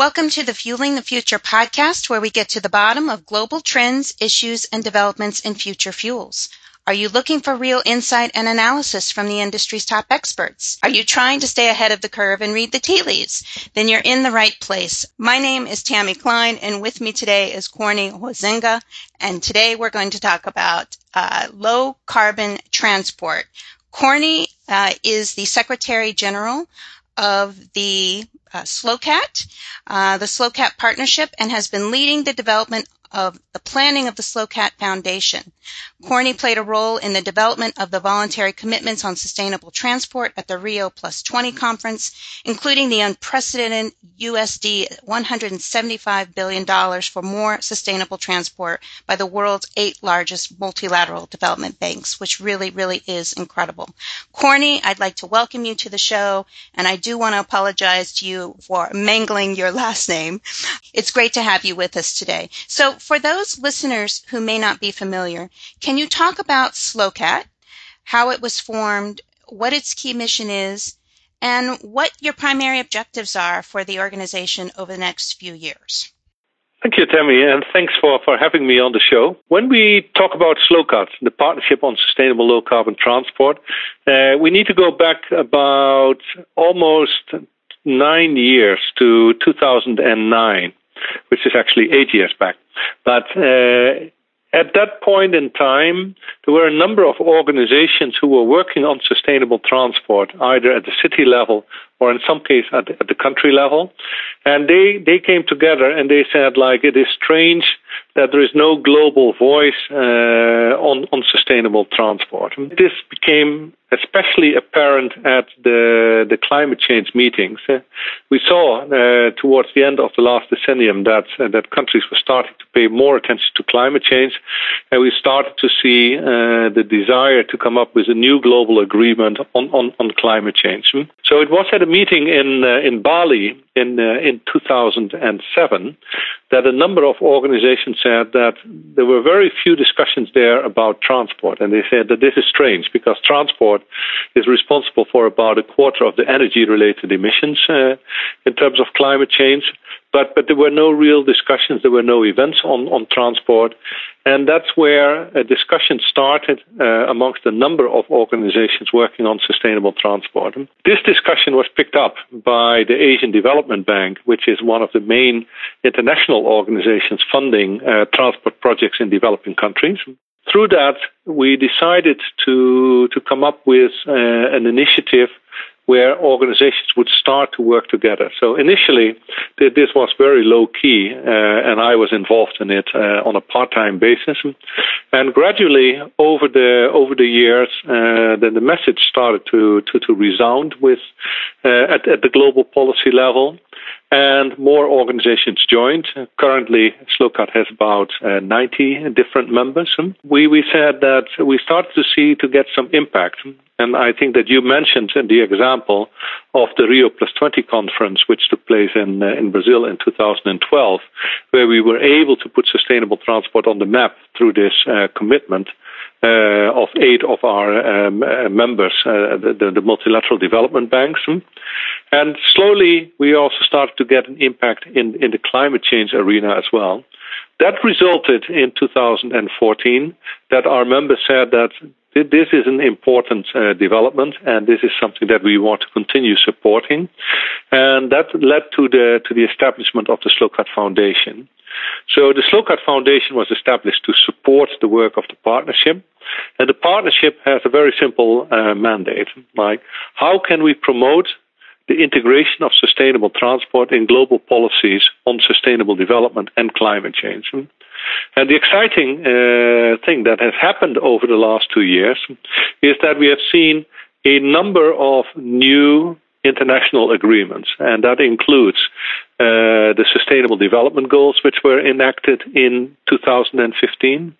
Welcome to the Fueling the Future podcast, where we get to the bottom of global trends, issues, and developments in future fuels. Are you looking for real insight and analysis from the industry's top experts? Are you trying to stay ahead of the curve and read the tea leaves? Then you're in the right place. My name is Tammy Klein, and with me today is Cornie Huizenga, and today we're going to talk about uh, low carbon transport. Cornie uh, is the Secretary General of the uh, SLOCAT, uh, the SLOCAT partnership, and has been leading the development of the planning of the SLOCAT Foundation. Cornie played a role in the development of the voluntary commitments on sustainable transport at the Rio Plus 20 conference, including the unprecedented USD $175 billion for more sustainable transport by the world's eight largest multilateral development banks, which really, really is incredible. Cornie, I'd like to welcome you to the show, and I do want to apologize to you for mangling your last name. It's great to have you with us today. So for those listeners who may not be familiar, can you talk about SLOCAT, how it was formed, what its key mission is, and what your primary objectives are for the organization over the next few years? Thank you, Tammy, and thanks for, for having me on the show. When we talk about SLOCAT, the Partnership on Sustainable Low Carbon Transport, uh, we need to go back about almost nine years to 2009, which is actually eight years back. But uh, at that point in time, there were a number of organizations who were working on sustainable transport, either at the city level or in some cases at, at the country level. And they, they came together and they said, like, it is strange that there is no global voice uh, on, on sustainable transport. This became especially apparent at the, the climate change meetings. Uh, we saw uh, towards the end of the last decennium that, uh, that countries were starting to pay more attention to climate change, and we started to see uh, the desire to come up with a new global agreement on, on, on climate change. So it was at a meeting in, uh, in Bali in, in 2007 that a number of organizations said that there were very few discussions there about transport. And they said that this is strange because transport is responsible for about a quarter of the energy related emissions uh, in terms of climate change. But, but there were no real discussions, there were no events on, on transport. And that's where a discussion started uh, amongst a number of organizations working on sustainable transport. This discussion was picked up by the Asian Development Bank, which is one of the main international organizations funding uh, transport projects in developing countries. Through that, we decided to, to come up with uh, an initiative where organizations would start to work together. So initially, this was very low key, uh, and I was involved in it uh, on a part-time basis. And gradually, over the over the years, uh, then the message started to to, to resound with uh, at, at the global policy level and more organizations joined. Currently, SLOCAT has about uh, 90 different members. We, we said that we started to see to get some impact. And I think that you mentioned the example of the Rio Plus 20 conference, which took place in, uh, in Brazil in 2012, where we were able to put sustainable transport on the map through this uh, commitment of eight of our um, uh, members, uh, the, the, multilateral development banks. And slowly, we also started to get an impact in, in the climate change arena as well. That resulted in 2014 that our members said that this is an important uh, development, and this is something that we want to continue supporting. And that led to the to the establishment of the SLOCAT Foundation. So the SLOCAT Foundation was established to support the work of the partnership. And the partnership has a very simple uh, mandate, like how can we promote the integration of sustainable transport in global policies on sustainable development and climate change. And the exciting uh, thing that has happened over the last two years is that we have seen a number of new international agreements, and that includes uh, the Sustainable Development Goals, which were enacted in 2015.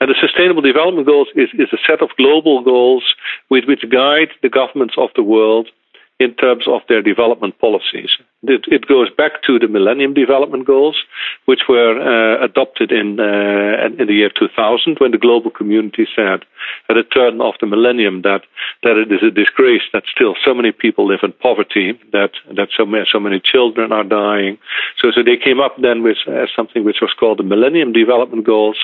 And the Sustainable Development Goals is, is a set of global goals with which guide the governments of the world in terms of their development policies. It, it goes back to the Millennium Development Goals, which were uh, adopted in uh, in the year 2000, when the global community said at the turn of the millennium that that it is a disgrace that still so many people live in poverty, that that so many so many children are dying. So so they came up then with uh, something which was called the Millennium Development Goals,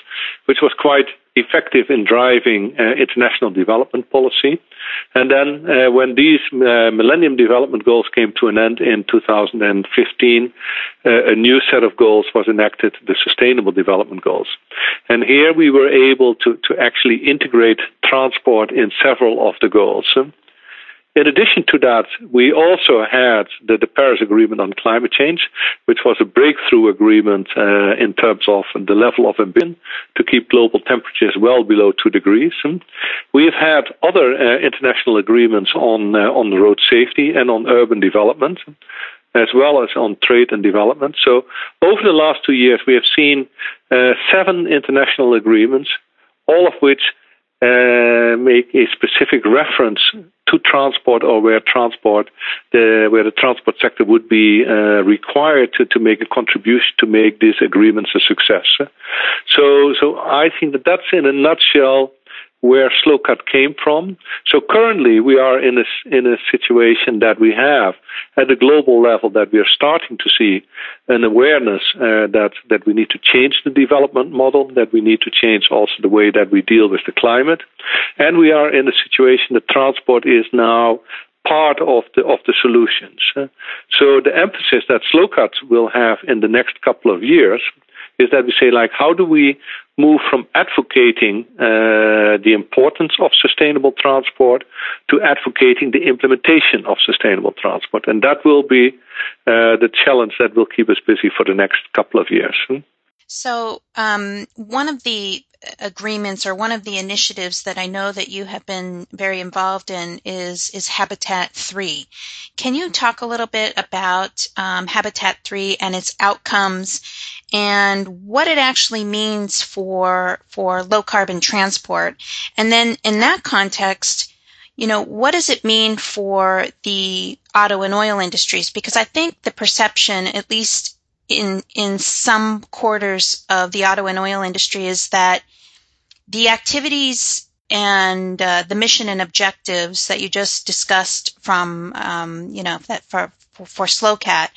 which was quite effective in driving uh, international development policy. And then, uh, when these uh, Millennium Development Goals came to an end in 2015, uh, a new set of goals was enacted, the Sustainable Development Goals. And here we were able to, to actually integrate transport in several of the goals. In addition to that, we also had the, the, Paris Agreement on Climate Change, which was a breakthrough agreement uh, in terms of the level of ambition to keep global temperatures well below two degrees. We have had other uh, international agreements on uh, on road safety and on urban development, as well as on trade and development. So, over the last two years, we have seen uh, seven international agreements, all of which uh, make a specific reference to transport or where transport the where the transport sector would be uh, required to, to make a contribution to make these agreements a success. So so I think that that's in a nutshell where SLOCAT came from. So currently we are in a, in a situation that we have at the global level that we are starting to see an awareness uh, that, that we need to change the development model, that we need to change also the way that we deal with the climate. And we are in a situation that transport is now part of the of the solutions. So the emphasis that SLOCAT will have in the next couple of years is that we say like how do we move from advocating uh, the importance of sustainable transport to advocating the implementation of sustainable transport and that will be uh, the challenge that will keep us busy for the next couple of years hmm? so um, one of the agreements or one of the initiatives that I know that you have been very involved in is is Habitat Three. Can you talk a little bit about um, Habitat Three and its outcomes and what it actually means for for low carbon transport? And then in that context, you know, what does it mean for the auto and oil industries? Because I think the perception, at least in in some quarters of the auto and oil industry is that the activities and uh, the mission and objectives that you just discussed from um, you know that for for, for SLOCAT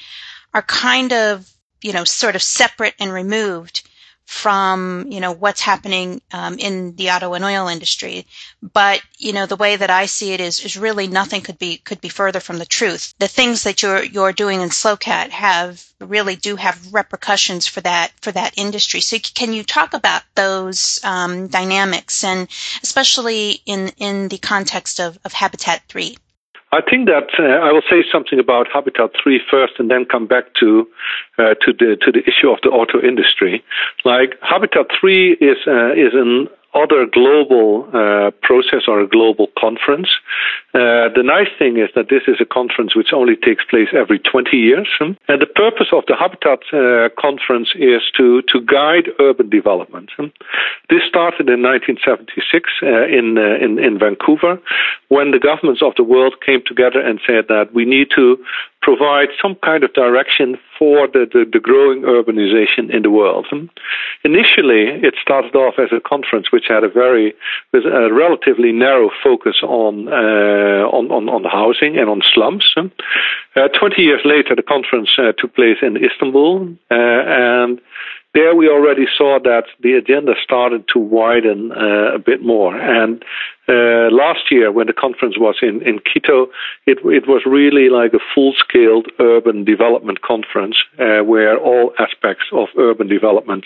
are kind of you know sort of separate and removed from you know what's happening um, in the auto and oil industry. But you know the way that i see it is is really nothing could be could be further from the truth. The things that you're you're doing in SLOCAT have really do have repercussions for that for that industry. So can you talk about those um, dynamics and especially in in the context of, of habitat 3 I think that uh, I will say something about Habitat 3 first, and then come back to uh, to the to the issue of the auto industry. Like Habitat 3 is uh, is an other global uh, process or a global conference. Uh, the nice thing is that this is a conference which only takes place every 20 years. And the purpose of the Habitat uh, conference is to, to guide urban development. This started in 1976 uh, in, uh, in, in Vancouver when the governments of the world came together and said that we need to provide some kind of direction for the, the, the, growing urbanization in the world. And initially, it started off as a conference which had a very, with a relatively narrow focus on, uh, on, on, on, housing and on slums. Uh, 20 years later, the conference uh, took place in Istanbul, uh, and we already saw that the agenda started to widen uh, a bit more. And uh, last year, when the conference was in, in Quito, it, it was really like a full scale urban development conference uh, where all aspects of urban development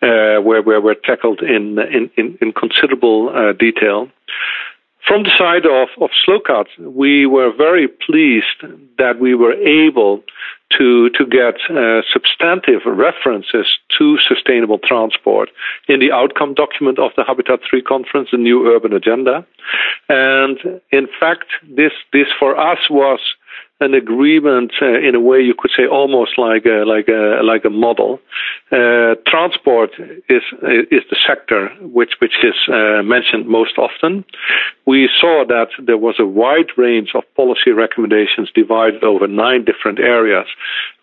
uh, were, were, were tackled in, in, in, considerable uh, detail. From the side of, of SLOCAT, we were very pleased that we were able to, to get uh, substantive references to sustainable transport in the outcome document of the Habitat 3 conference, the new urban agenda. And in fact, this, this for us was an agreement uh, in a way you could say almost like a, like a like a model. Uh, transport is is the sector which which is uh, mentioned most often. We saw that there was a wide range of policy recommendations divided over nine different areas,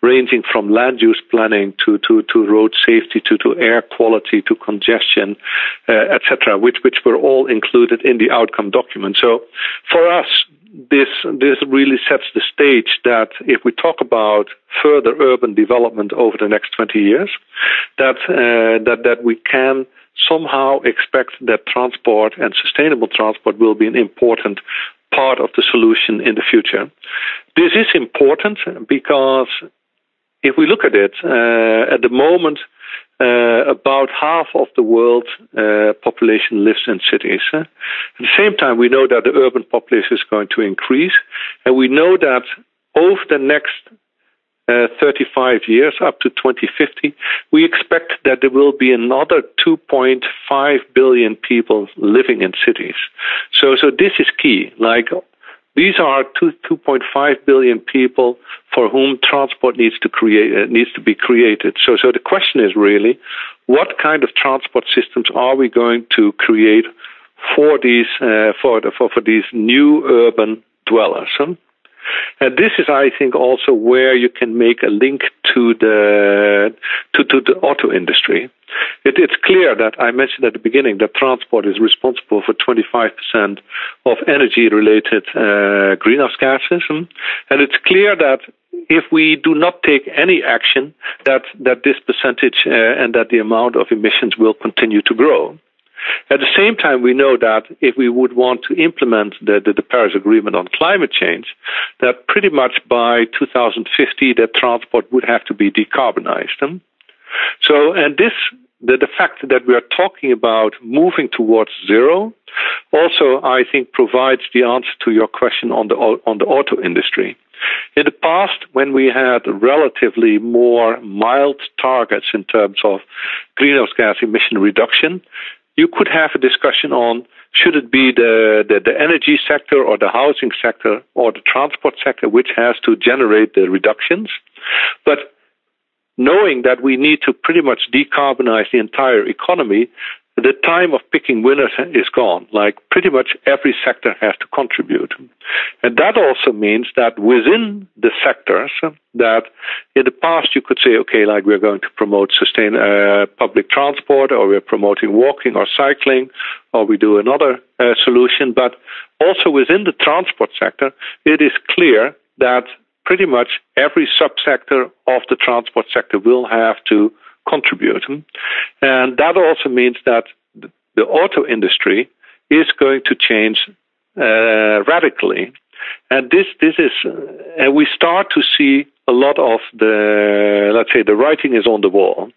ranging from land use planning to to, to road safety to, to air quality to congestion, uh, etc., which which were all included in the outcome document. So for us, this this really sets the stage that if we talk about further urban development over the next 20 years, that uh, that that we can somehow expect that transport and sustainable transport will be an important part of the solution in the future. This is important because if we look at it, uh, at the moment, uh, about half of the world uh, population lives in cities. At the same time, we know that the urban population is going to increase, and we know that over the next uh, 35 years up to 2050, we expect that there will be another 2.5 billion people living in cities. So, so this is key. Like these are 2, 2.5 billion people for whom transport needs to create uh, needs to be created. So, so the question is really, what kind of transport systems are we going to create for these uh, for, the, for for these new urban dwellers? Huh? And this is, I think, also where you can make a link to the to, to the auto industry. It, it's clear that I mentioned at the beginning that transport is responsible for 25% of energy-related uh, greenhouse gases, and it's clear that if we do not take any action, that that this percentage uh, and that the amount of emissions will continue to grow. At the same time, we know that if we would want to implement the, the, the, Paris Agreement on climate change, that pretty much by 2050, that transport would have to be decarbonized. Hmm? So, and this, the, the fact that we are talking about moving towards zero, also, I think, provides the answer to your question on the on the auto industry. In the past, when we had relatively more mild targets in terms of greenhouse gas emission reduction, you could have a discussion on should it be the, the, the, energy sector or the housing sector or the transport sector which has to generate the reductions. But knowing that we need to pretty much decarbonize the entire economy, the time of picking winners is gone. Like pretty much every sector has to contribute. And that also means that within the sectors that in the past you could say, okay, like we're going to promote sustain uh, public transport or we're promoting walking or cycling or we do another uh, solution. But also within the transport sector, it is clear that pretty much every subsector of the transport sector will have to contribute. And that also means that the auto industry is going to change uh, radically. And this, this is, uh, and we start to see a lot of the, let's say, the writing is on the wall.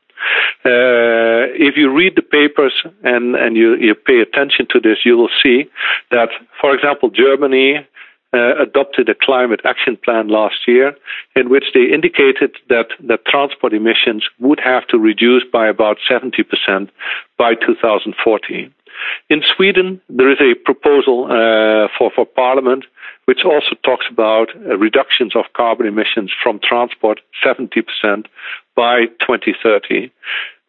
Uh, if you read the papers and, and you, you pay attention to this, you will see that, for example, Germany uh, adopted a climate action plan last year in which they indicated that, the transport emissions would have to reduce by about 70% by 2040. In Sweden, there is a proposal uh, for, for Parliament which also talks about uh, reductions of carbon emissions from transport 70% by 2030.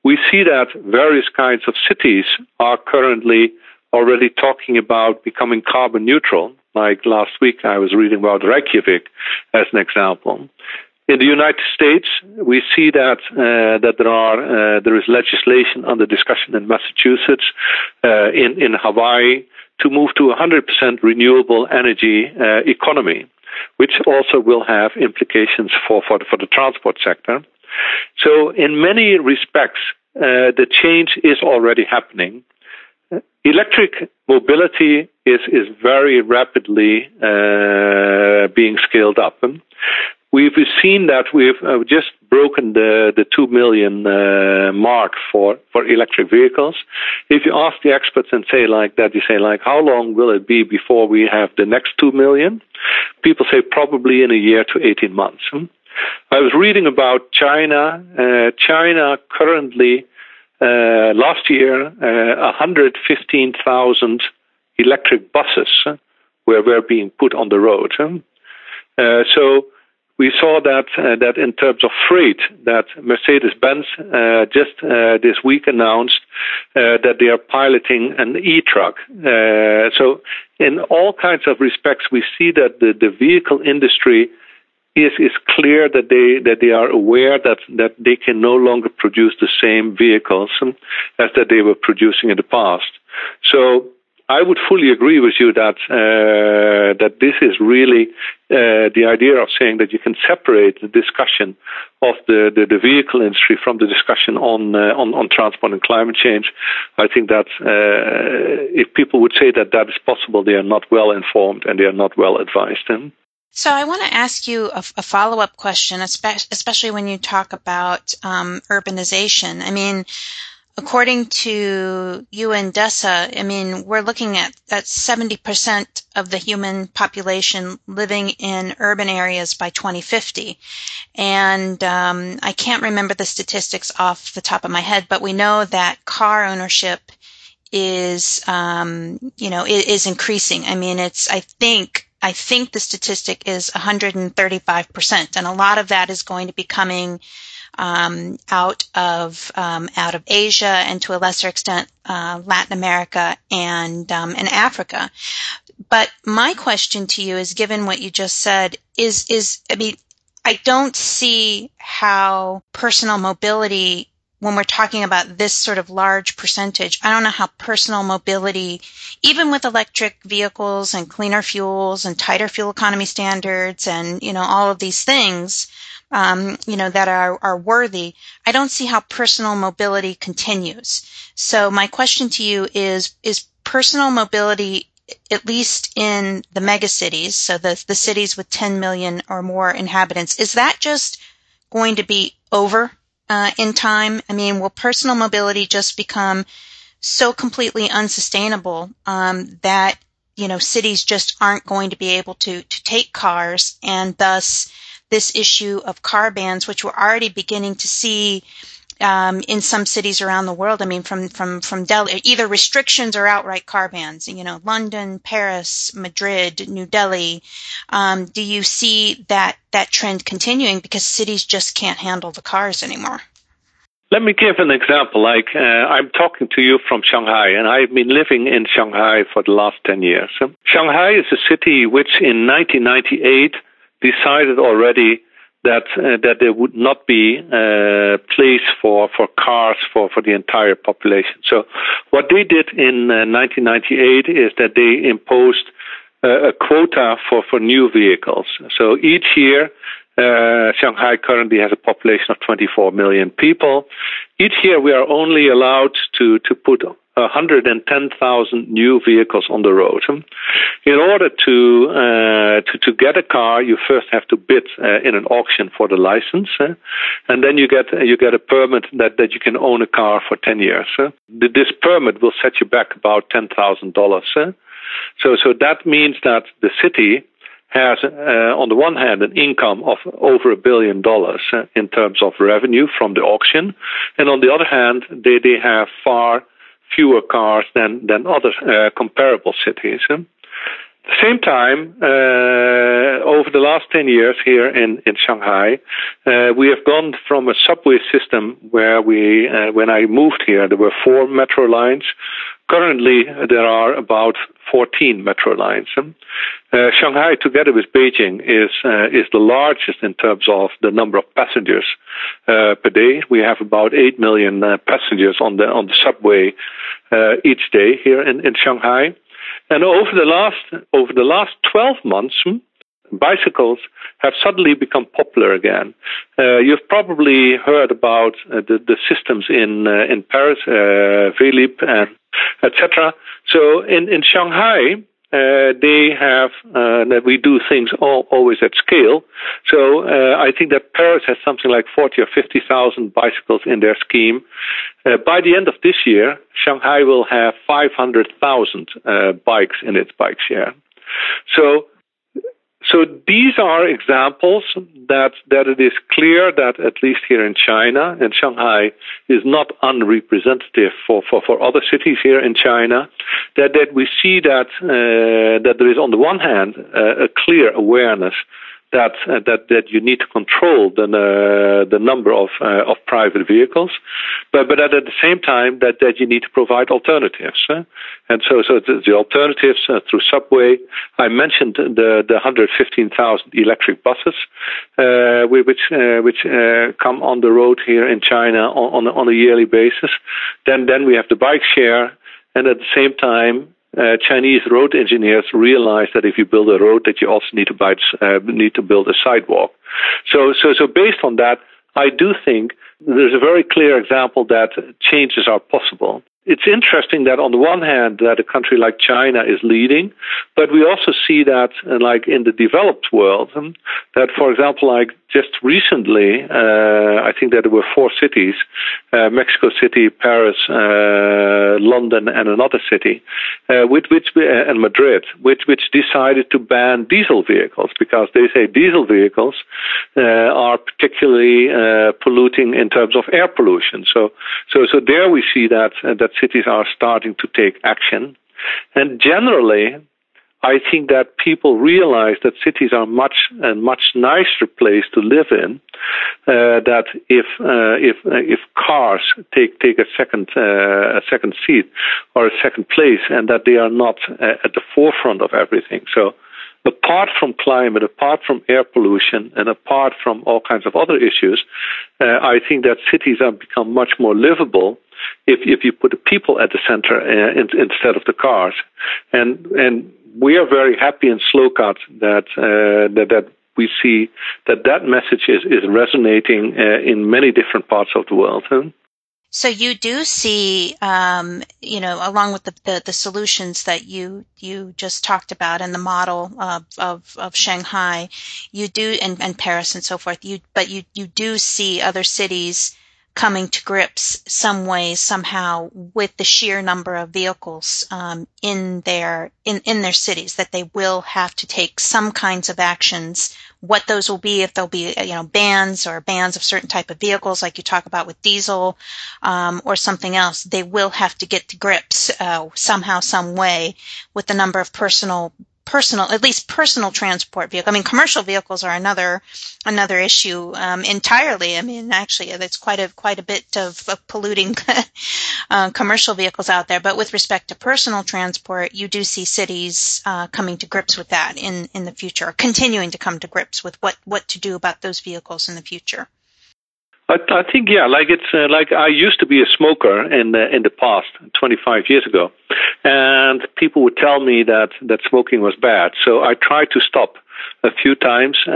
We see that various kinds of cities are currently already talking about becoming carbon neutral like last week, I was reading about Reykjavik as an example. In the United States, we see that uh, that there are uh, there is legislation under discussion in Massachusetts, uh, in in Hawaii, to move to a 100% renewable energy uh, economy, which also will have implications for for the, for the transport sector. So, in many respects, uh, the change is already happening. Electric mobility is, is very rapidly uh, being scaled up. We've seen that we've uh, just broken the, the 2 million uh, mark for, for electric vehicles. If you ask the experts and say like that, you say like, how long will it be before we have the next 2 million? People say probably in a year to 18 months. I was reading about China. Uh, China currently uh, last year, uh, 115,000 electric buses uh, were, were being put on the road. Uh, so we saw that uh, that in terms of freight, that Mercedes-Benz just this week announced that they are piloting an e-truck. So in all kinds of respects, we see that the, the vehicle industry is is clear that they that they are aware that that they can no longer produce the same vehicles as that they were producing in the past. So I would fully agree with you that uh, that this is really uh, the idea of saying that you can separate the discussion of the, the, the vehicle industry from the discussion on, uh, on on transport and climate change. I think that uh, if people would say that that is possible, they are not well informed and they are not well advised. So I want to ask you a, a follow up question, especially when you talk about um, urbanization. I mean according to UNDESA, I mean, we're looking at, at 70% of the human population living in urban areas by 2050. And um, I can't remember the statistics off the top of my head, but we know that car ownership is, um, you know, is increasing. I mean, it's, I think, I think the statistic is 135%, and a lot of that is going to be coming um, out of um, out of Asia and to a lesser extent uh, Latin America and um, and Africa. But my question to you is, given what you just said, is is I mean, I don't see how personal mobility when we're talking about this sort of large percentage, I don't know how personal mobility, even with electric vehicles and cleaner fuels and tighter fuel economy standards and, you know, all of these things, um, you know, that are, are worthy, I don't see how personal mobility continues. So my question to you is, is personal mobility, at least in the megacities, so the, the cities with 10 million or more inhabitants, is that just going to be over uh, in time? I mean, will personal mobility just become so completely unsustainable um, that you know cities just aren't going to be able to to take cars, and thus this issue of car bans, which we're already beginning to see um, in some cities around the world. I mean, from from from Delhi, either restrictions or outright car bans. You know, London, Paris, Madrid, New Delhi. Um, do you see that that trend continuing because cities just can't handle the cars anymore? Let me give an example. Like uh, I'm talking to you from Shanghai, and I've been living in Shanghai for the last ten years. Shanghai is a city which, in 1998 decided already that uh, that there would not be a uh, place for, for cars for, for the entire population. So what they did in uh, 1998 is that they imposed uh, a quota for, for new vehicles. So each year, uh, Shanghai currently has a population of 24 million people. Each year, we are only allowed to, to put 110,000 new vehicles on the road. In order to, uh, to, to get a car, you first have to bid uh, in an auction for the license, uh, and then you get you get a permit that, that you can own a car for 10 years. This permit will set you back about ten thousand dollars. So so that means that the city has, uh, on the one hand, an income of over a billion dollars uh, in terms of revenue from the auction, and on the other hand, they, they have far fewer cars than than other uh, comparable cities. At the same time, uh, over the last 10 years here in, in Shanghai, uh, we have gone from a subway system where we, when I moved here, there were four metro lines. Currently, there are about 14 metro lines. Uh, Shanghai, together with Beijing, is uh, is the largest in terms of the number of passengers uh, per day. We have about eight million uh, passengers on the on the subway uh, each day here in, in Shanghai. And over the last over the last 12 months, hmm, bicycles have suddenly become popular again. Uh, you've probably heard about uh, the, the systems in uh, in Paris, uh, Velib, and etc. So in in Shanghai, uh, they have uh, that we do things all, always at scale. So uh, I think that Paris has something like forty or fifty thousand bicycles in their scheme. By the end of this year, Shanghai will have five hundred thousand bikes in its bike share. So so these are examples that, that it is clear that at least here in China and Shanghai is not unrepresentative for, for, for other cities here in China, that, that we see that, uh, that there is on the one hand uh, a clear awareness that uh, that that you need to control the uh, the number of uh, of private vehicles, but but at the same time that that you need to provide alternatives. And so so the, the alternatives through subway. I mentioned the the 115,000 electric buses, uh, which which come on the road here in China on on on a yearly basis. Then then we have the bike share, and at the same time uh, Chinese road engineers realize that if you build a road, that you also need to, buy, uh, need to build a sidewalk. So, so, so based on that, I do think there's a very clear example that changes are possible it's interesting that on the one hand that a country like China is leading, but we also see that uh, like in the developed world um, that for example like just recently uh, I think that there were four cities uh, Mexico City, Paris, uh, London, and another city, uh, which, which uh, and Madrid, which which decided to ban diesel vehicles because they say diesel vehicles are particularly polluting in terms of air pollution. So so so there we see that that that cities are starting to take action. And generally, I think that people realize that cities are much a much nicer place to live in. Uh, that if uh, if uh, if cars take take a second uh, a second seat or a second place, and that they are not uh, at the forefront of everything. So, apart from climate, apart from air pollution, and apart from all kinds of other issues, uh, I think that cities have become much more livable if if you put the people at the center uh, in, instead of the cars, and and we are very happy in SLOCAT that uh, that that we see that that message is is resonating uh, in many different parts of the world. Huh? So you do see, um, you know, along with the, the, the, solutions that you you just talked about and the model of, of, of Shanghai, you do and, and Paris and so forth. You but you you do see other cities coming to grips some way somehow with the sheer number of vehicles um, in their in, in their cities that they will have to take some kinds of actions. What those will be if there'll be you know bans or bans of certain type of vehicles like you talk about with diesel um, or something else they will have to get to grips uh, somehow some way with the number of personal personal, at least personal transport vehicle. I mean, commercial vehicles are another another issue um, entirely. I mean, actually, there's quite a quite a bit of, of polluting uh, commercial vehicles out there. But with respect to personal transport, you do see cities uh, coming to grips with that in in the future, or continuing to come to grips with what what to do about those vehicles in the future. I, I think yeah, like it's uh, like I used to be a smoker in the, in the past, 25 years ago, and people would tell me that that smoking was bad. So I tried to stop a few times, uh,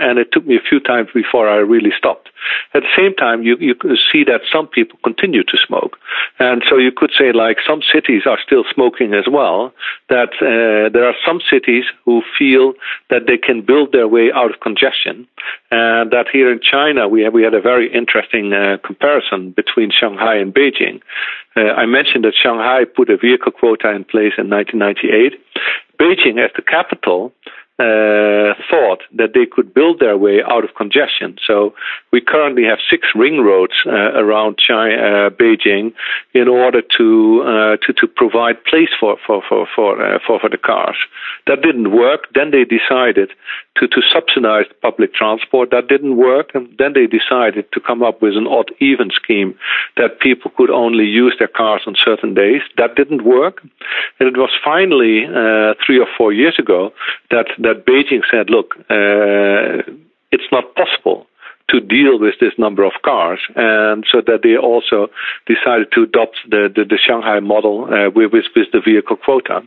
and it took me a few times before I really stopped. At the same time, you you see that some people continue to smoke, and so you could say like some cities are still smoking as well. That uh, there are some cities who feel that they can build their way out of congestion, and that here in China we have, we had a very interesting uh, comparison between Shanghai and Beijing. Uh, I mentioned that Shanghai put a vehicle quota in place in 1998. Beijing, as the capital, uh, thought that they could build their way out of congestion. So we currently have six ring roads uh, around China, uh, Beijing in order to, uh, to to provide place for for for for, uh, for for the cars. That didn't work. Then they decided to to subsidize public transport. That didn't work. And then they decided to come up with an odd even scheme that people could only use their cars on certain days. That didn't work. And it was finally three or four years ago that that Beijing said, look, uh, it's not possible to deal with this number of cars, and so that they also decided to adopt the, the, the Shanghai model uh, with, with, with the vehicle quota.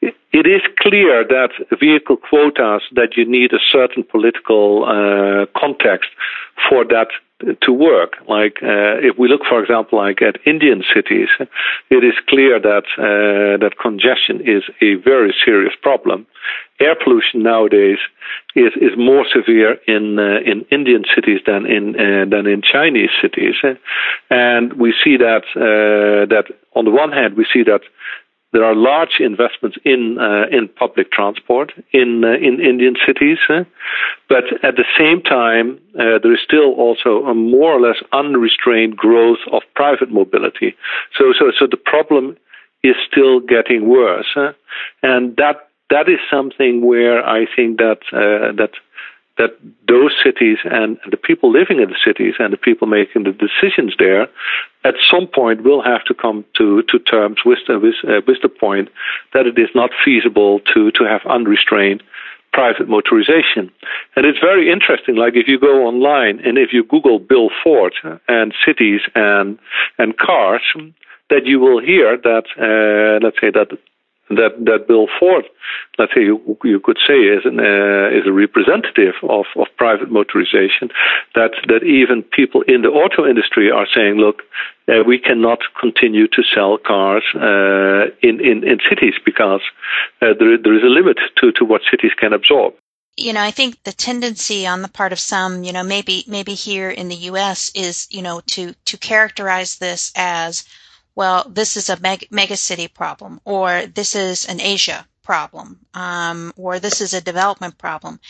It is clear that vehicle quotas that you need a certain political uh, context for that to work. Like uh, if we look, for example, like at Indian cities, it is clear that uh, that congestion is a very serious problem. Air pollution nowadays is is more severe in uh, in Indian cities than in uh, than in Chinese cities, and we see that uh, that on the one hand we see that there are large investments in uh, in public transport in uh, in Indian cities, but at the same time, uh, there is still also a more or less unrestrained growth of private mobility. So so so the problem is still getting worse, and that that is something where I think that uh, that that those cities and the people living in the cities and the people making the decisions there at some point will have to come to, to terms with the, with, uh, with the point that it is not feasible to, to have unrestrained private motorization. And it's very interesting. Like if you go online and if you Google Bill Ford and cities and and cars, that you will hear that uh, let's say that that that Bill Ford, let's say you, you could say is an, uh, is a representative of, of private motorization. That that even people in the auto industry are saying, look, uh, we cannot continue to sell cars uh, in, in in cities because uh, there there is a limit to to what cities can absorb. You know, I think the tendency on the part of some, you know, maybe maybe here in the U.S. is, you know, to to characterize this as well, this is a meg- mega city problem, or this is an Asia problem, um, or this is a development problem.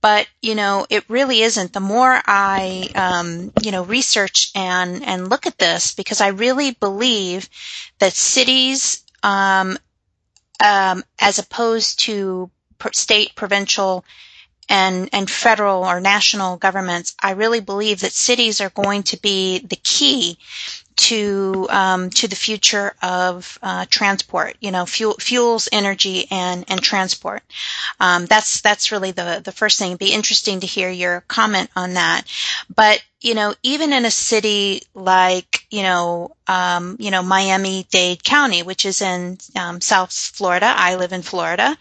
But you know, it really isn't. The more I, um, you know, research and and look at this, because I really believe that cities, um, um as opposed to state, provincial, and, and federal or national governments, I really believe that cities are going to be the key to um, to the future of uh, transport. You know, fuel, fuels, energy, and and transport. Um, that's that's really the the first thing. It'd be interesting to hear your comment on that. But you know, even in a city like you know um, you know Miami Dade County, which is in um, South Florida, I live in Florida.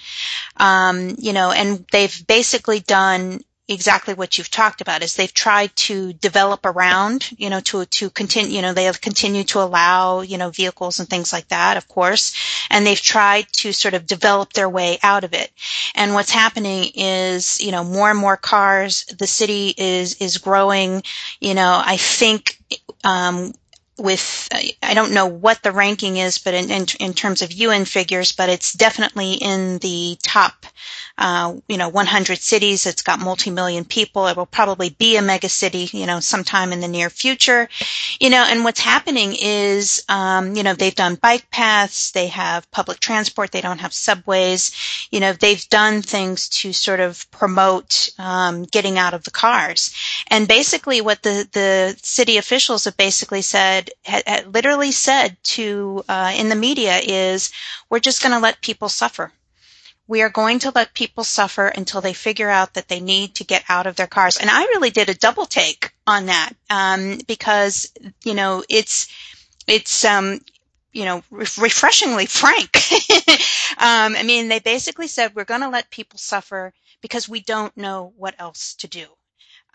Um, you know, and they've basically done exactly what you've talked about is they've tried to develop around, you know, to, to continue, you know, they have continued to allow, you know, vehicles and things like that, of course, and they've tried to sort of develop their way out of it. And what's happening is, you know, more and more cars, the city is, is growing, you know, I think, um, with I don't know what the ranking is, but in, in, in terms of UN figures, but it's definitely in the top, uh, you know, 100 cities. It's got multi-million people. It will probably be a mega city, you know, sometime in the near future, you know. And what's happening is, um, you know, they've done bike paths, they have public transport, they don't have subways, you know, they've done things to sort of promote um, getting out of the cars. And basically, what the the city officials have basically had, had literally said to uh, in the media is we're just going to let people suffer we are going to let people suffer until they figure out that they need to get out of their cars. And I really did a double take on that um, because you know it's it's um, you know re- refreshingly frank. um, I mean, they basically said we're going to let people suffer because we don't know what else to do.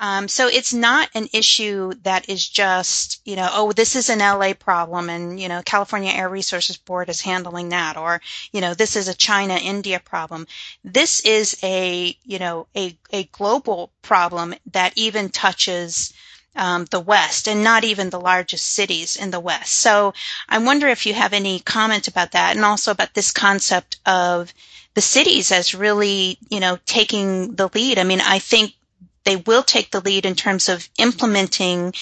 Um, so it's not an issue that is just, you know, oh, this is an LA problem and, you know, California Air Resources Board is handling that or, you know, this is a China India problem. This is a, you know, a, a global problem that even touches um, the West and not even the largest cities in the West. So I wonder if you have any comment about that and also about this concept of the cities as really, you know, taking the lead. I mean, I think they will take the lead in terms of implementing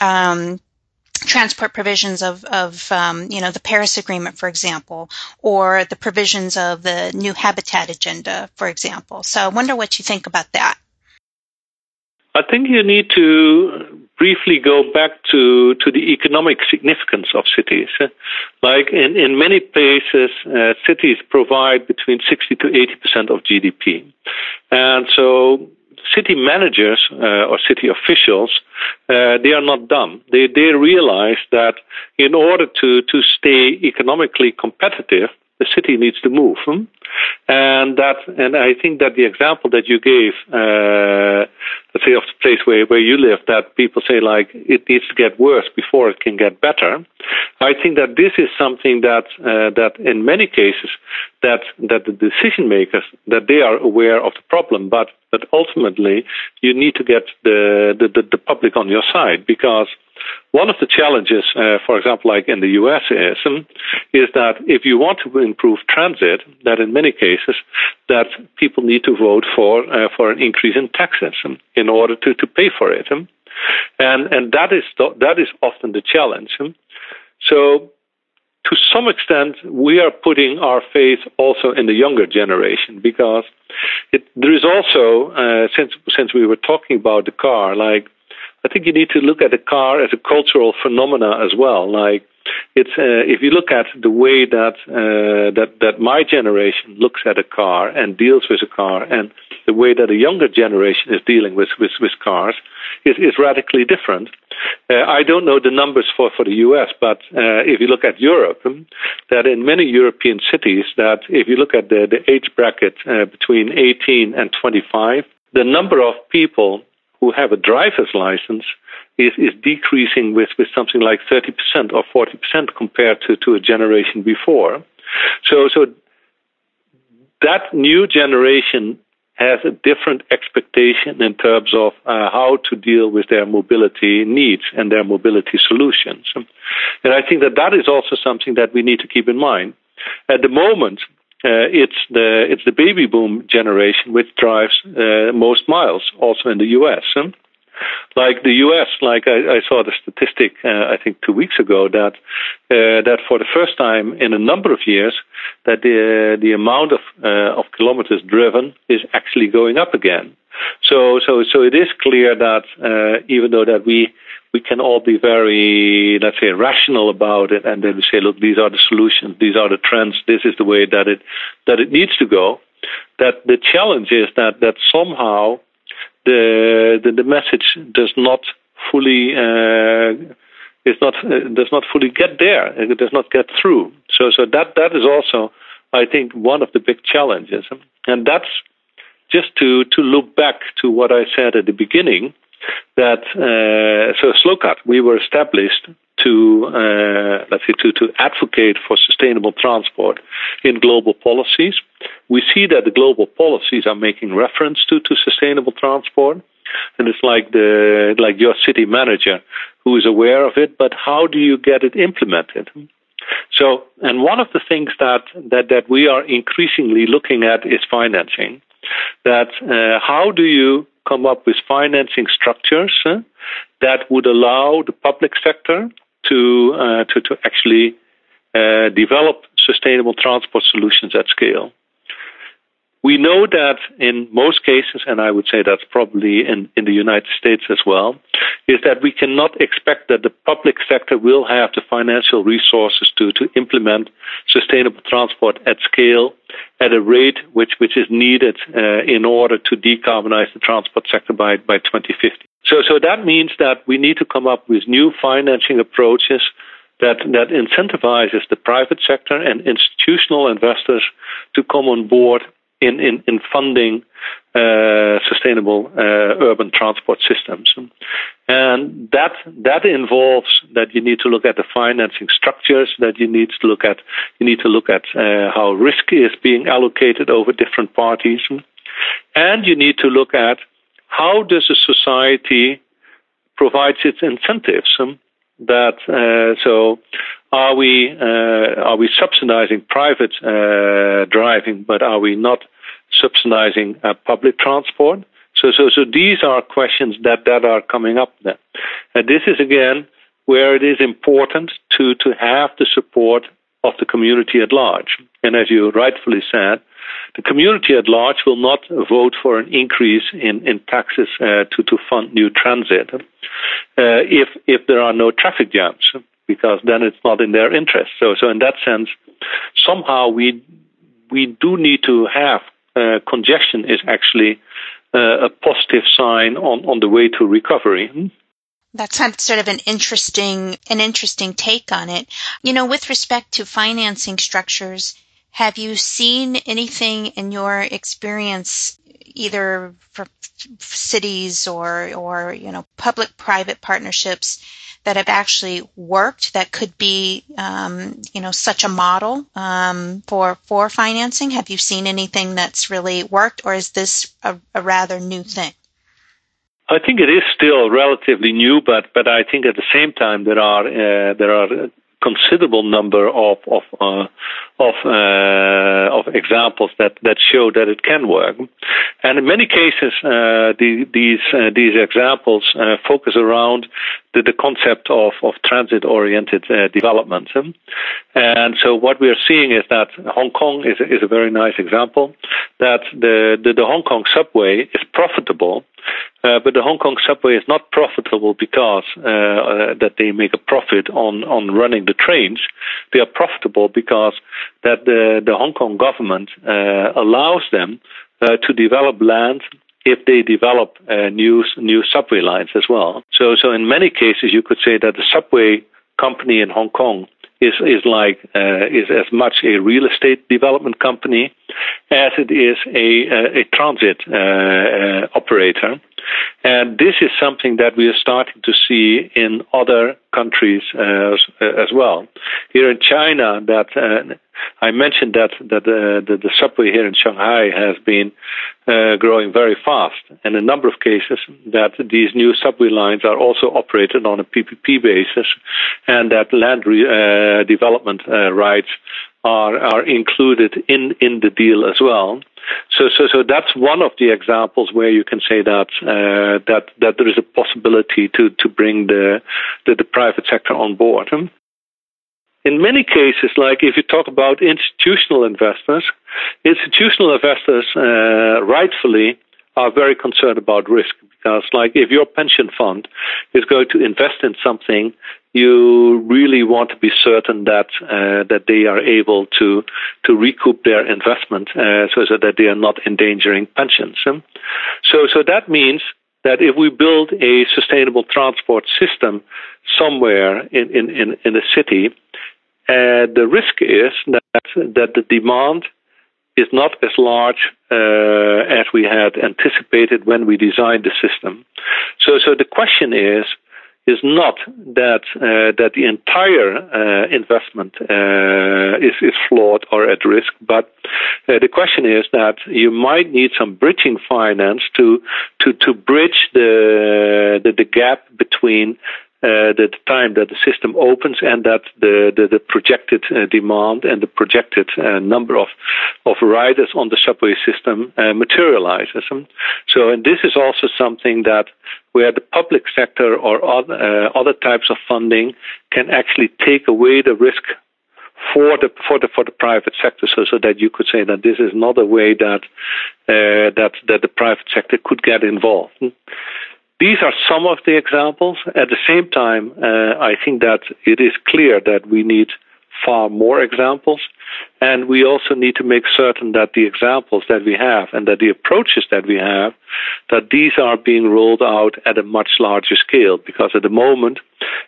um, transport provisions of, of um, you know the Paris Agreement, for example, or the provisions of the New Habitat Agenda, for example. So I wonder what you think about that. I think you need to briefly go back to, to the economic significance of cities. Like in, in many places, uh, cities provide between 60 to 80 percent of GDP. And so city managers uh, or city officials, uh, they are not dumb. They, they realize that in order to, to stay economically competitive, the city needs to move. Hmm? And that, and I think that the example that you gave, uh, say of the place where, where you live, that people say like it needs to get worse before it can get better. I think that this is something that uh, that in many cases that that the decision makers that they are aware of the problem, but but ultimately you need to get the the, the, the public on your side because one of the challenges, uh, for example, like in the US, is is that if you want to improve transit, that in many cases that people need to vote for uh, for an increase in taxes in order to, to pay for it, and and that is that is often the challenge. So to some extent, we are putting our faith also in the younger generation because it, there is also, uh, since since we were talking about the car, like I think you need to look at the car as a cultural phenomena as well. Like it's uh, if you look at the way that uh, that that my generation looks at a car and deals with a car, and the way that a younger generation is dealing with with, with cars is, is radically different. Uh, I don't know the numbers for, for the US, but uh, if you look at Europe, um, that in many European cities, that if you look at the, the age bracket uh, between 18 and 25, the number of people who have a driver's license is, is decreasing with, with something like 30% or 40% compared to, to a generation before. So, so that new generation has a different expectation in terms of uh, how to deal with their mobility needs and their mobility solutions. And I think that that is also something that we need to keep in mind. At the moment, uh, it's the it's the baby boom generation which drives uh, most miles, also in the U.S. Huh? Like the U.S., like I, I saw the statistic, uh, I think two weeks ago, that uh, that for the first time in a number of years, that the the amount of uh, of kilometers driven is actually going up again. So so so it is clear that uh, even though that we we can all be very, let's say, rational about it, and then we say, look, these are the solutions, these are the trends, this is the way that it that it needs to go. That the challenge is that that somehow the the, the message does not fully uh, is not uh, does not fully get there. It does not get through. So so that that is also, I think, one of the big challenges, and that's just to to look back to what I said at the beginning that uh, so SLOCAT we were established to uh, let's say to, to advocate for sustainable transport in global policies. We see that the global policies are making reference to, to sustainable transport. And it's like the like your city manager who is aware of it, but how do you get it implemented? So, and one of the things that that, that we are increasingly looking at is financing. That uh, how do you come up with financing structures uh, that would allow the public sector to uh, to, to actually uh, develop sustainable transport solutions at scale. We know that in most cases, and I would say that's probably in, in the United States as well, is that we cannot expect that the public sector will have the financial resources to, to implement sustainable transport at scale at a rate which, which is needed uh, in order to decarbonize the transport sector by, by 2050. So, so that means that we need to come up with new financing approaches that, that incentivizes the private sector and institutional investors to come on board in, in, in funding uh, sustainable uh, urban transport systems. And that, that involves that you need to look at the financing structures, that you need to look at, you need to look at uh, how risk is being allocated over different parties. And you need to look at how does a society provides its incentives? Um, that uh, so are we uh, are we subsidizing private uh, driving, but are we not subsidizing uh, public transport? So so so these are questions that that are coming up there, and this is again where it is important to to have the support of the community at large. And as you rightfully said, the community at large will not vote for an increase in, in taxes uh, to, to fund new transit uh, if, if there are no traffic jams, because then it's not in their interest. So, so in that sense, somehow we, we do need to have uh, congestion is actually uh, a positive sign on, on the way to recovery. That's sort of an interesting an interesting take on it. You know, with respect to financing structures, have you seen anything in your experience, either for cities or or you know public private partnerships that have actually worked that could be um, you know such a model um, for for financing? Have you seen anything that's really worked, or is this a, a rather new thing? I think it is still relatively new, but but I think at the same time there are uh, there are considerable number of of uh, of, uh, of examples that, that show that it can work, and in many cases, uh, the, these uh, these examples uh, focus around the, the concept of, of transit oriented uh, development. And so what we are seeing is that Hong Kong is, is a very nice example that the, the, the Hong Kong subway is profitable. Uh, but the Hong Kong subway is not profitable because uh, uh, that they make a profit on, on running the trains. They are profitable because that the, the Hong Kong government uh, allows them uh, to develop land if they develop uh, new new subway lines as well. So so in many cases you could say that the subway company in Hong Kong is is like uh, is as much a real estate development company as it is a a, a transit uh, uh, operator. And this is something that we are starting to see in other countries uh, as well. Here in China, that uh, I mentioned that that uh, the, the subway here in Shanghai has been uh, growing very fast, and a number of cases that these new subway lines are also operated on a PPP basis, and that land re- uh, development uh, rights are are included in in the deal as well. So, so, so that's one of the examples where you can say that uh, that that there is a possibility to to bring the the, the private sector on board. In many cases, like if you talk about institutional investors, institutional investors uh, rightfully are very concerned about risk because, like, if your pension fund is going to invest in something, you really want to be certain that uh, that they are able to to recoup their investment, uh, so, so that they are not endangering pensions. So, so that means that if we build a sustainable transport system somewhere in in in, in a city, uh, the risk is that that the demand is not as large uh, as we had anticipated when we designed the system. So, so the question is is not that uh, that the entire uh, investment uh, is is flawed or at risk, but uh, the question is that you might need some bridging finance to to to bridge the the, the gap between uh, the time that the system opens and that the, the, the projected uh, demand and the projected uh, number of, of riders on the subway system uh, materializes. So, and this is also something that where the public sector or other, uh, other types of funding can actually take away the risk for the for the for the private sector, so so that you could say that this is not a way that uh, that that the private sector could get involved. These are some of the examples. At the same time, uh, I think that it is clear that we need far more examples. And we also need to make certain that the examples that we have and that the approaches that we have, that these are being rolled out at a much larger scale. Because at the moment,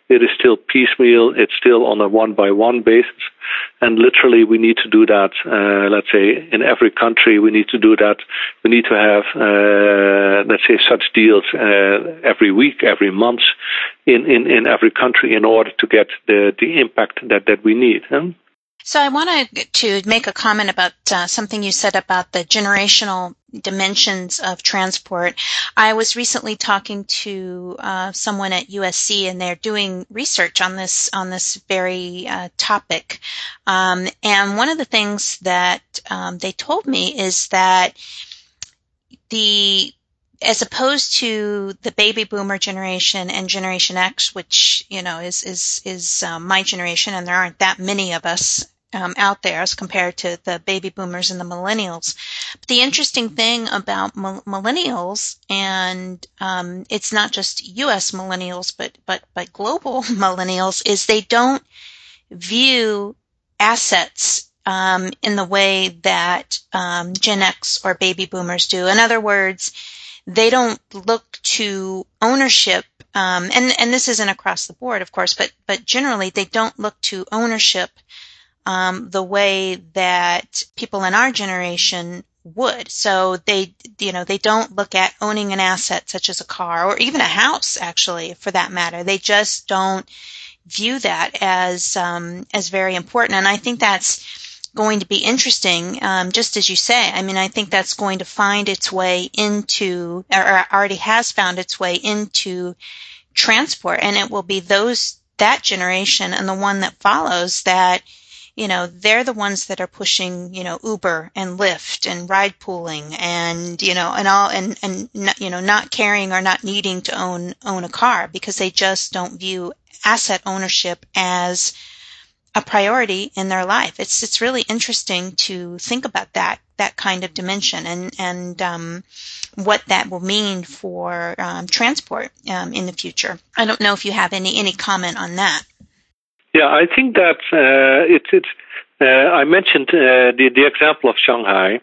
it is still piecemeal. It's still on a one by one basis. And literally, we need to do that, uh, let's say, in every country, we need to do that. We need to have, uh, let's say, such deals uh, every week, every month in, in, in every country in order to get the, the impact that, that we need. Huh? So I wanted to make a comment about uh, something you said about the generational dimensions of transport. I was recently talking to uh, someone at USC, and they're doing research on this on this very uh, topic. Um, and one of the things that um, they told me is that the as opposed to the baby boomer generation and generation X, which you know is is is um, my generation, and there aren't that many of us um, out there as compared to the baby boomers and the millennials. But the interesting thing about millennials, and um, it's not just U.S. millennials, but but but global millennials, is they don't view assets um, in the way that um, Gen X or baby boomers do. In other words they don't look to ownership um, and and this isn't across the board, of course, but but generally they don't look to ownership um, the way that people in our generation would. So they you know they don't look at owning an asset such as a car or even a house, actually, for that matter. They just don't view that as um, as very important, and I think that's going to be interesting, um, just as you say. I mean, I think that's going to find its way into, or already has found its way into transport, and it will be those that generation and the one that follows that you know, they're the ones that are pushing, you know, Uber and Lyft and ride pooling and, you know, and all, and, and, you know, not caring or not needing to own, own a car because they just don't view asset ownership as a priority in their life. It's, it's really interesting to think about that, that kind of dimension and, and, um, what that will mean for, um, transport, um, in the future. I don't know if you have any, any comment on that. Yeah, I think that uh, it's it's. Uh, I mentioned uh, the the example of Shanghai.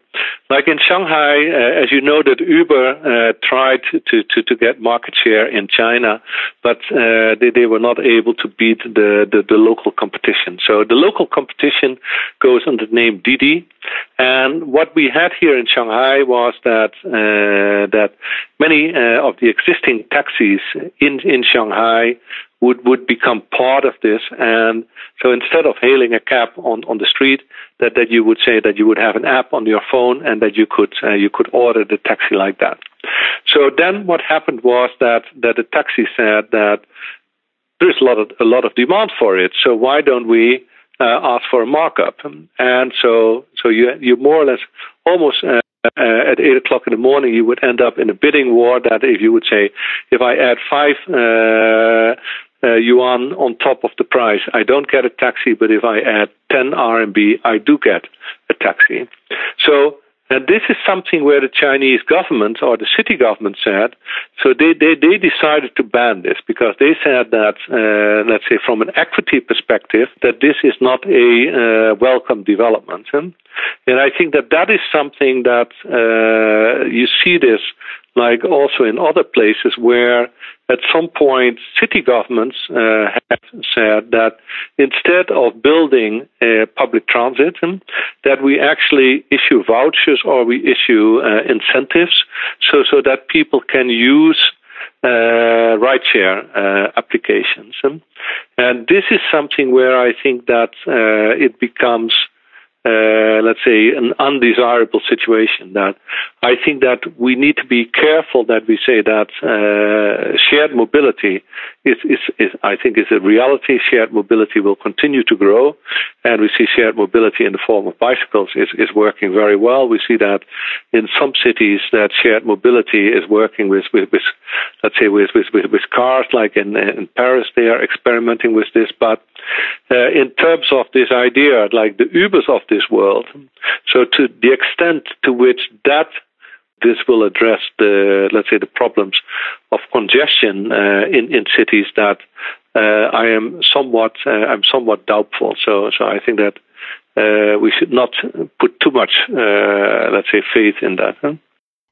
Like in Shanghai, uh, as you know, that Uber uh, tried to, to to get market share in China, but uh, they they were not able to beat the, the the local competition. So the local competition goes under the name Didi, and what we had here in Shanghai was that that many of the existing taxis in in Shanghai would would become part of this. And so instead of hailing a cab on, on the street, that, that you would say that you would have an app on your phone and that you could uh, you could order the taxi like that. So then what happened was that that the taxi said that there's a lot of a lot of demand for it. So why don't we uh, ask for a markup? And so so you you more or less almost uh, uh, at eight o'clock in the morning, you would end up in a bidding war. That if you would say, if I add five uh, uh, yuan on top of the price. I don't get a taxi, but if I add 10 RMB, I do get a taxi. So and this is something where the Chinese government or the city government said, so they, they, they decided to ban this because they said that, uh, let's say, from an equity perspective, that this is not a uh, welcome development. And, and I think that that is something that uh, you see this like also in other places where at some point city governments uh, have said that instead of building public transit, um, that we actually issue vouchers or we issue uh, incentives so, so that people can use uh, rideshare uh, applications. Um, and this is something where I think that uh, it becomes uh, let's say, an undesirable situation. That I think that we need to be careful that we say that uh, shared mobility is, is, is, I think, is a reality. Shared mobility will continue to grow, and we see shared mobility in the form of bicycles is, is working very well. We see that in some cities that shared mobility is working with, with, with let's say, with, with, with, cars, like in, in Paris, they are experimenting with this, but uh, in terms of this idea, like the Ubers of this world. So, to the extent to which that this will address the, let's say, the problems of congestion uh, in in cities, that uh, I am somewhat uh, I'm somewhat doubtful. So, so I think that uh, we should not put too much, uh, let's say, faith in that. Huh?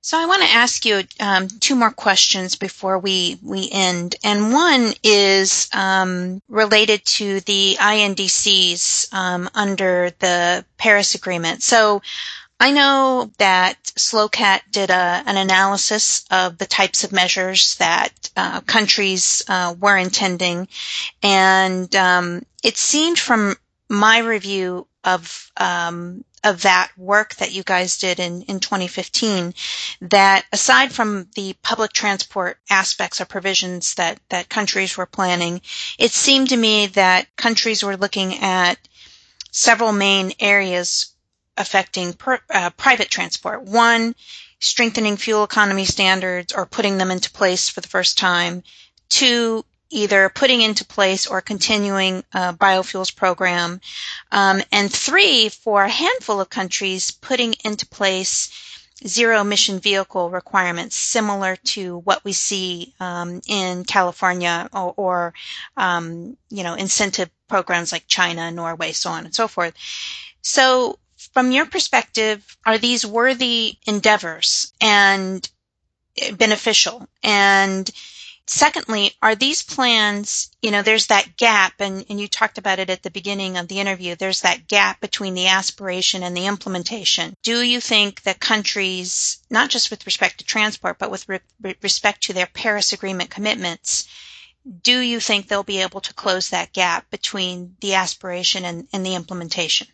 So I want to ask you um, two more questions before we we end, and one is um, related to the INDCs um, under the Paris Agreement. So I know that SLOCAT did a, an analysis of the types of measures that uh, countries uh, were intending, and um, it seemed from my review of um, of that work that you guys did in, in 2015 that aside from the public transport aspects or provisions that, that countries were planning, it seemed to me that countries were looking at several main areas affecting per, uh, private transport. One, strengthening fuel economy standards or putting them into place for the first time. Two, either putting into place or continuing a biofuels program. Um, and three, for a handful of countries, putting into place zero emission vehicle requirements similar to what we see um, in California or, or um, you know incentive programs like China, Norway, so on and so forth. So, from your perspective, are these worthy endeavors and beneficial? And Secondly, are these plans, you know, there's that gap, and, and you talked about it at the beginning of the interview, there's that gap between the aspiration and the implementation. Do you think that countries, not just with respect to transport, but with re- respect to their Paris Agreement commitments, do you think they'll be able to close that gap between the aspiration and, and the implementation?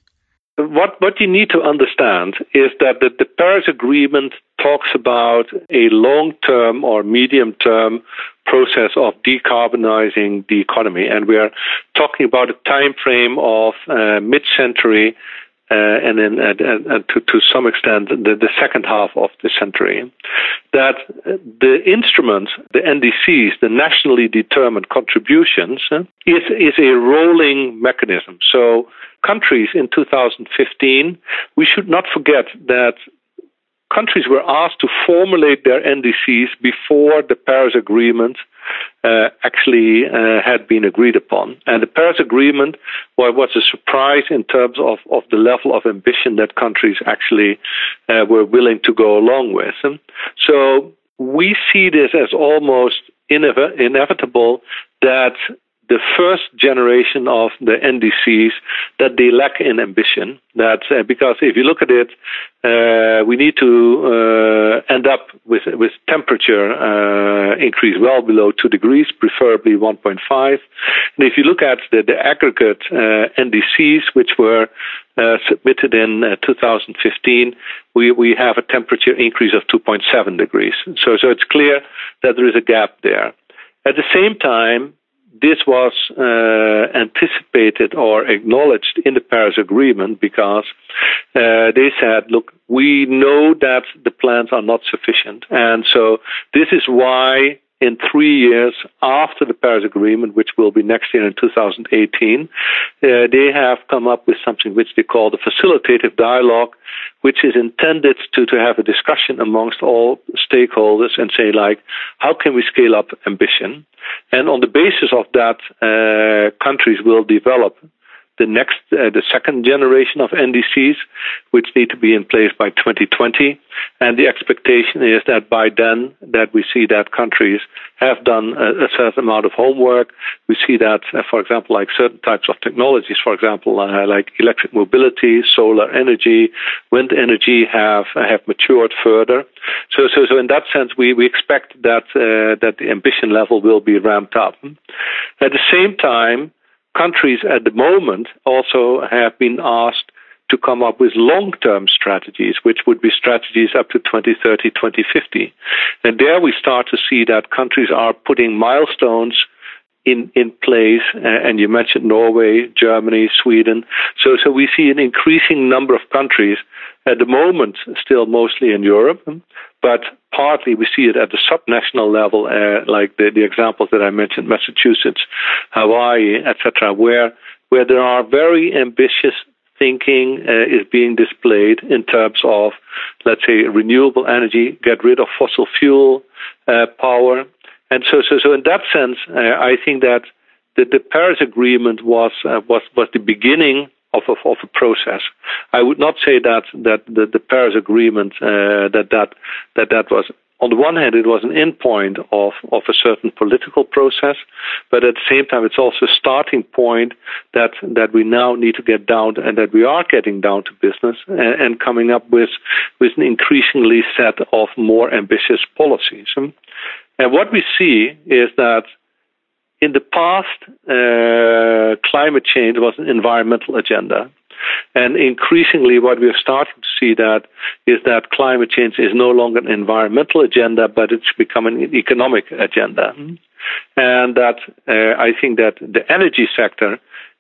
What what you need to understand is that the, the Paris Agreement talks about a long term or medium term process of decarbonizing the economy, and we are talking about a time frame of uh, mid century. Uh, and then uh, to, to some extent the, the second half of the century, that the instruments, the NDCs, the nationally determined contributions, uh, is, is a rolling mechanism. So countries in 2015, we should not forget that countries were asked to formulate their NDCs before the Paris Agreement uh, actually uh, had been agreed upon. And the Paris Agreement well, was a surprise in terms of, of the level of ambition that countries actually uh, were willing to go along with. And so we see this as almost inev- inevitable that the first generation of the NDCs that they lack in ambition. That uh, because if you look at it, uh, we need to uh, end up with with temperature uh, increase well below two degrees, preferably 1.5. And if you look at the, the aggregate uh, NDCs, which were uh, submitted in 2015, we, we have a temperature increase of 2.7 degrees. So, so it's clear that there is a gap there. At the same time, this was uh, anticipated or acknowledged in the Paris Agreement because uh, they said, look, we know that the plans are not sufficient. And so this is why in three years after the Paris Agreement, which will be next year in 2018, uh, they have come up with something which they call the facilitative dialogue, which is intended to, to have a discussion amongst all stakeholders and say, like, how can we scale up ambition? And on the basis of that, uh, countries will develop the next, uh, the second generation of NDCs, which need to be in place by 2020. And the expectation is that by then, that we see that countries have done a, a certain amount of homework. We see that, uh, for example, like certain types of technologies, for example, uh, like electric mobility, solar energy, wind energy, have have matured further. So, so, so in that sense, we, we expect that uh, that the ambition level will be ramped up. At the same time, countries at the moment also have been asked to come up with long term strategies, which would be strategies up to 2030, 2050. And there we start to see that countries are putting milestones in, in place. and you mentioned Norway, Germany, Sweden. So, so we see an increasing number of countries at the moment, still mostly in Europe, but partly we see it at the subnational level, uh, like the, the examples that I mentioned, Massachusetts, Hawaii, etc., where where there are very ambitious thinking uh, is being displayed in terms of, let's say, renewable energy, get rid of fossil fuel uh, power, and so so so in that sense, uh, I think that the, the Paris Agreement was uh, was was the beginning of, of, of a process. I would not say that that the, the Paris Agreement uh, that that that that was on the one hand, it was an endpoint of, of a certain political process, but at the same time, it's also a starting point that, that we now need to get down and that we are getting down to business and, and coming up with, with an increasingly set of more ambitious policies. And what we see is that in the past, uh, climate change was an environmental agenda. And increasingly, what we are starting to see that is that climate change is no longer an environmental agenda, but it's becoming an economic agenda. Mm-hmm. And that uh, I think that the energy sector,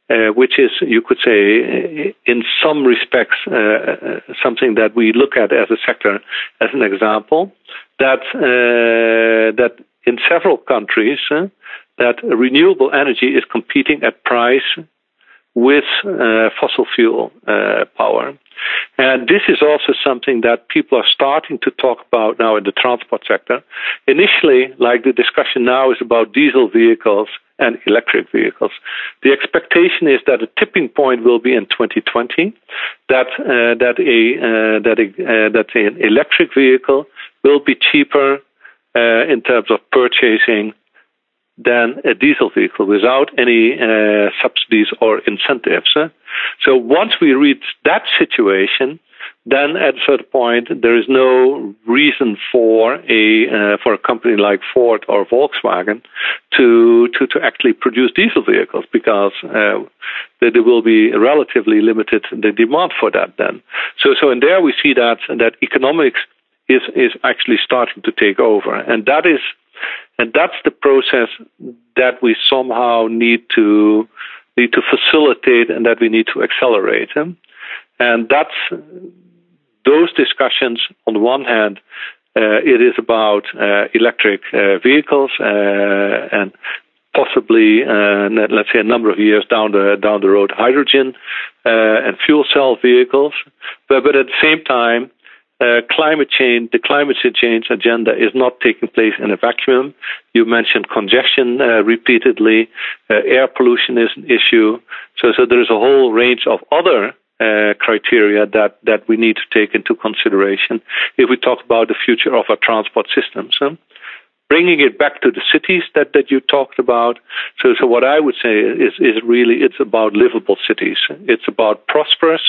uh, which is, you could say, in some respects, uh, uh something that we look at as a sector as an example, that uh, that in several countries uh, that renewable energy is competing at price with uh, fossil fuel uh, power. And this is also something that people are starting to talk about now in the transport sector. Initially, like the discussion now is about diesel vehicles and electric vehicles. The expectation is that a tipping point will be in 2020, that uh, that a uh, that a uh, that an electric vehicle will be cheaper uh, in terms of purchasing than a diesel vehicle without any uh, subsidies or incentives. So once we reach that situation, then at a certain point there is no reason for a uh, for a company like Ford or Volkswagen to to, to actually produce diesel vehicles because uh, there will be relatively limited the demand for that then. So so in there we see that that economics is is actually starting to take over, and that is and that's the process that we somehow need to need to facilitate and that we need to accelerate. And that's those discussions, on the one hand, uh, it is about uh, electric uh, vehicles uh, and possibly, uh, let's say, a number of years down the down the road, hydrogen uh, and fuel cell vehicles. But, but at the same time, climate change, the climate change agenda is not taking place in a vacuum. You mentioned congestion repeatedly. air pollution is an issue. So, so there is a whole range of other uh, criteria that, that we need to take into consideration if we talk about the future of our transport systems. Bringing it back to the cities that, that you talked about. So, so what I would say is, is really it's about livable cities. It's about prosperous,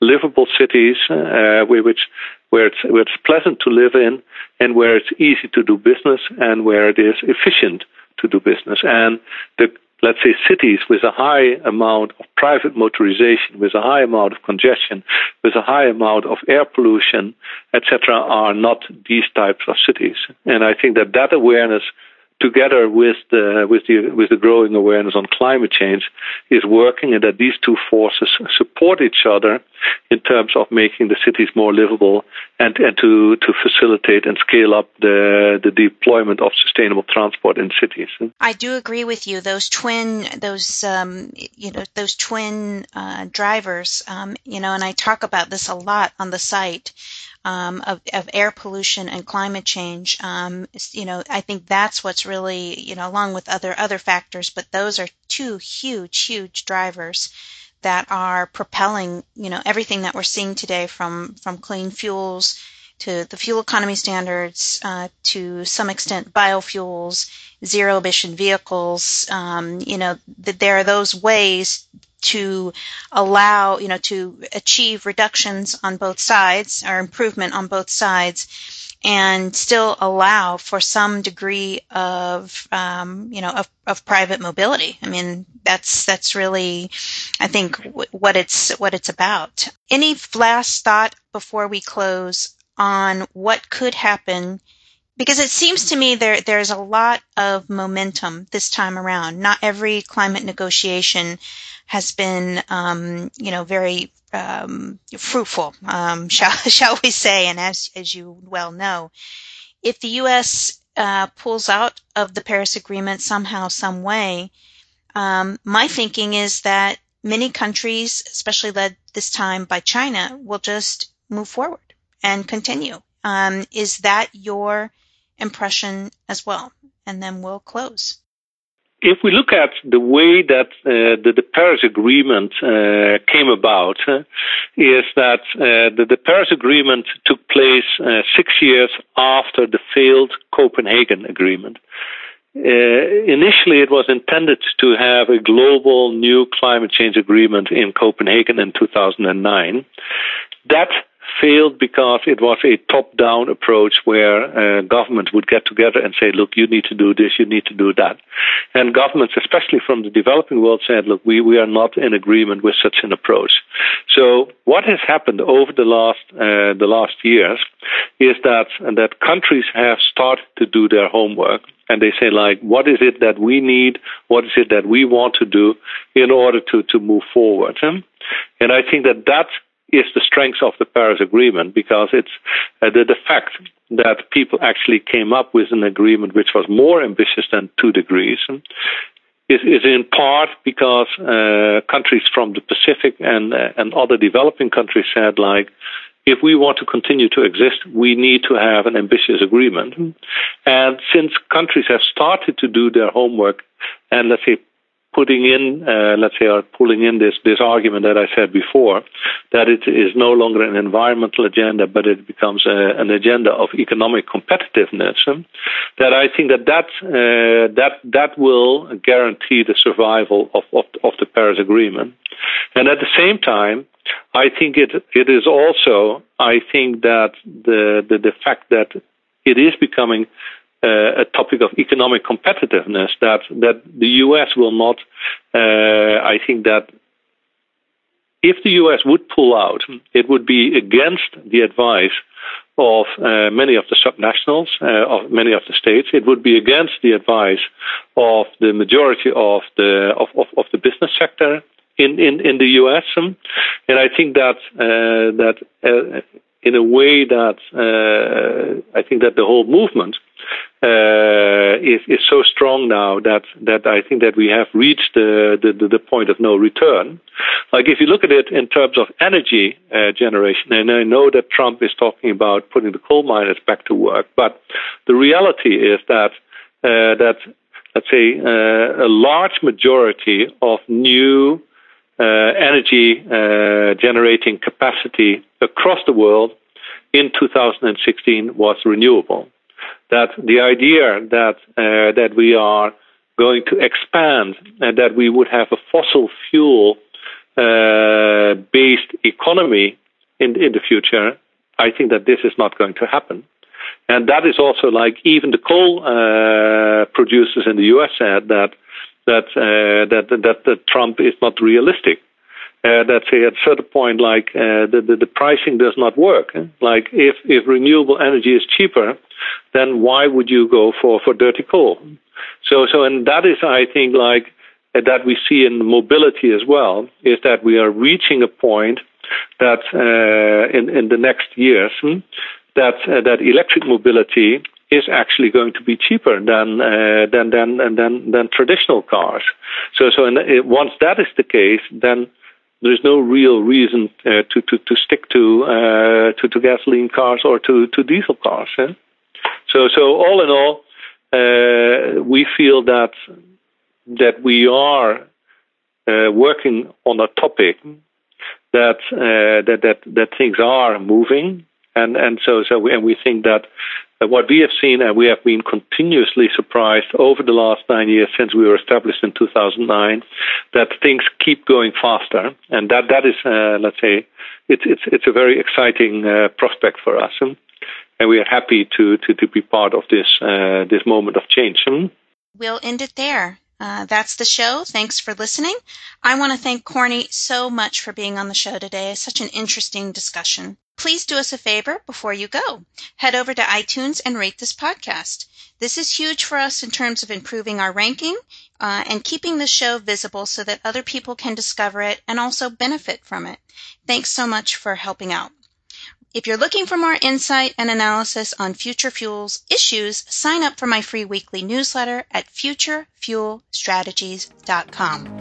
livable cities uh, which, where, it's, where it's pleasant to live in and where it's easy to do business and where it is efficient to do business. And the let's say, cities with a high amount of private motorization, with a high amount of congestion, with a high amount of air pollution, etc., are not these types of cities. And I think that that awareness together with the with the with the growing awareness on climate change is working and that these two forces support each other in terms of making the cities more livable and, and to, to facilitate and scale up the the deployment of sustainable transport in cities. I do agree with you. Those twin those um, you know those twin uh, drivers um, you know and I talk about this a lot on the site um, of, of, air pollution and climate change. Um, you know, I think that's what's really, you know, along with other other factors, but those are two huge, huge drivers that are propelling, you know, everything that we're seeing today from from clean fuels to the fuel economy standards, uh, to some extent biofuels, zero emission vehicles. Um, you know, that there are those ways to allow, you know, to achieve reductions on both sides or improvement on both sides and still allow for some degree of, um, you know, of, of, private mobility. I mean, that's that's really, I think, w- what it's what it's about. Any last thought before we close on what could happen? Because it seems to me there there's a lot of momentum this time around. Not every climate negotiation has been, um, you know, very um, fruitful, um, shall shall we say? And as as you well know, if the U.S. Uh, pulls out of the Paris Agreement somehow, some way, um, my thinking is that many countries, especially led this time by China, will just move forward and continue. Um, is that your impression as well? And then we'll close if we look at the way that uh, the, the, Paris Agreement uh, came about, uh, is that uh, the, the, Paris Agreement took place uh, six years after the failed Copenhagen Agreement. Uh, initially, it was intended to have a global new climate change agreement in Copenhagen in 2009. That failed because it was a top down approach where uh, governments would get together and say, look, you need to do this, you need to do that. And governments, especially from the developing world, said, look, we, we are not in agreement with such an approach. So what has happened over the last, uh, the last years is that, that countries have started to do their homework and they say like what is it that we need what is it that we want to do in order to to move forward and i think that that is the strength of the Paris Agreement because it's uh, the, the fact that people actually came up with an agreement which was more ambitious than two degrees is, is in part because uh, countries from the Pacific and uh, and other developing countries said like if we want to continue to exist, we need to have an ambitious agreement. And since countries have started to do their homework and let's say putting in, uh, let's say, or pulling in this this argument that I said before, that it is no longer an environmental agenda, but it becomes a, an agenda of economic competitiveness. That I think that that uh, that that will guarantee the survival of, of of the Paris Agreement, and at the same time. I think it it is also I think that the the, the fact that it is becoming uh, a topic of economic competitiveness that that the U.S. will not. Uh, I think that if the U.S. would pull out, it would be against the advice of uh, many of the subnationals uh, of many of the states. It would be against the advice of the majority of the of, of, of the business sector in, in, in the U.S. And I think that uh, that uh, in a way that uh, I think that the whole movement uh, is, is so strong now that, that I think that we have reached the, the, the point of no return. Like if you look at it in terms of energy uh, generation, and I know that Trump is talking about putting the coal miners back to work, but the reality is that uh, that let's say uh, a large majority of new uh, energy uh, generating capacity across the world in 2016 was renewable that the idea that uh, that we are going to expand and that we would have a fossil fuel uh, based economy in in the future, I think that this is not going to happen. And that is also like even the coal uh, producers in the U.S. said that that, uh, that that that Trump is not realistic uh, that say at a certain point, like uh, the, the, the pricing does not work. Like if if renewable energy is cheaper, then why would you go for for dirty coal? So so and that is I think like uh, that we see in mobility as well is that we are reaching a point that uh, in in the next years hmm, that uh, that electric mobility is actually going to be cheaper than uh, than than than than traditional cars. So so and once that is the case, then there's no real reason uh, to, to, to stick to, uh, to, to gasoline cars or to, to diesel cars. Eh? So so all in all, uh, we feel that that we are uh, working on a topic that uh, that that that things are moving, and and so so we, and we think that what we have seen, and we have been continuously surprised over the last nine years since we were established in 2009, that things keep going faster, and that that is, uh, let's say, it's it's it's a very exciting uh, prospect for us, and, and we are happy to to to be part of this uh, this moment of change. We'll end it there. Uh, that's the show. Thanks for listening. I want to thank Cornie so much for being on the show today. Such an interesting discussion. Please do us a favor before you go. Head over to iTunes and rate this podcast. This is huge for us in terms of improving our ranking uh, and keeping the show visible so that other people can discover it and also benefit from it. Thanks so much for helping out. If you're looking for more insight and analysis on future fuels issues, sign up for my free weekly newsletter at futurefuelstrategies.com.